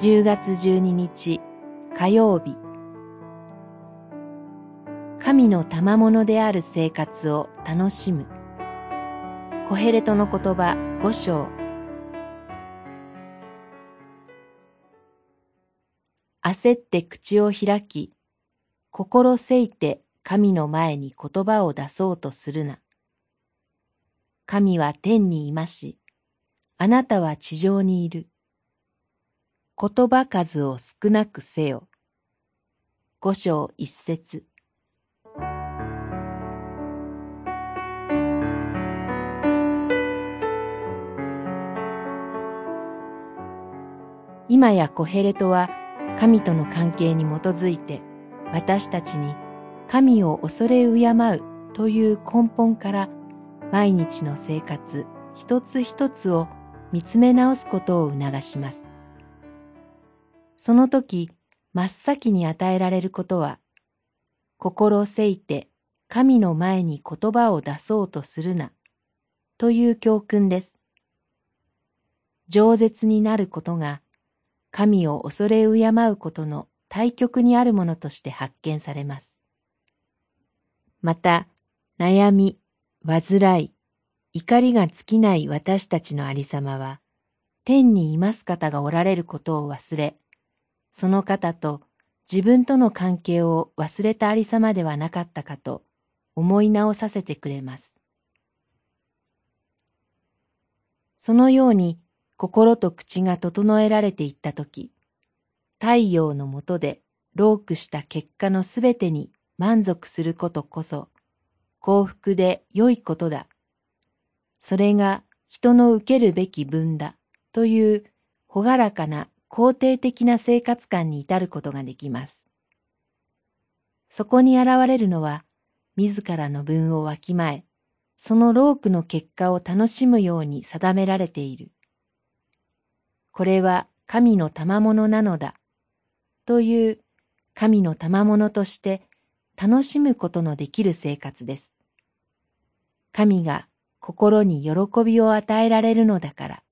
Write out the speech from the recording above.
10月12日火曜日神の賜物である生活を楽しむコヘレトの言葉五章焦って口を開き心せいて神の前に言葉を出そうとするな。神は天にいまし、あなたは地上にいる。言葉数を少なくせよ。五章一節今やコヘレトは神との関係に基づいて私たちに神を恐れ敬うという根本から毎日の生活一つ一つを見つめ直すことを促します。その時、真っ先に与えられることは、心せいて神の前に言葉を出そうとするな、という教訓です。饒舌になることが、神を恐れ敬うことの対極にあるものとして発見されます。また、悩み、煩い、怒りが尽きない私たちのありさまは、天にいます方がおられることを忘れ、その方と自分との関係を忘れたありさまではなかったかと思い直させてくれます。そのように心と口が整えられていったとき、太陽のもとでロークした結果のすべてに満足することこそ幸福で良いことだ。それが人の受けるべき分だというほがらかな肯定的な生活感に至ることができます。そこに現れるのは自らの分をわきまえ、そのロークの結果を楽しむように定められている。これは神の賜物なのだ。という神の賜物として楽しむことのできる生活です。神が心に喜びを与えられるのだから。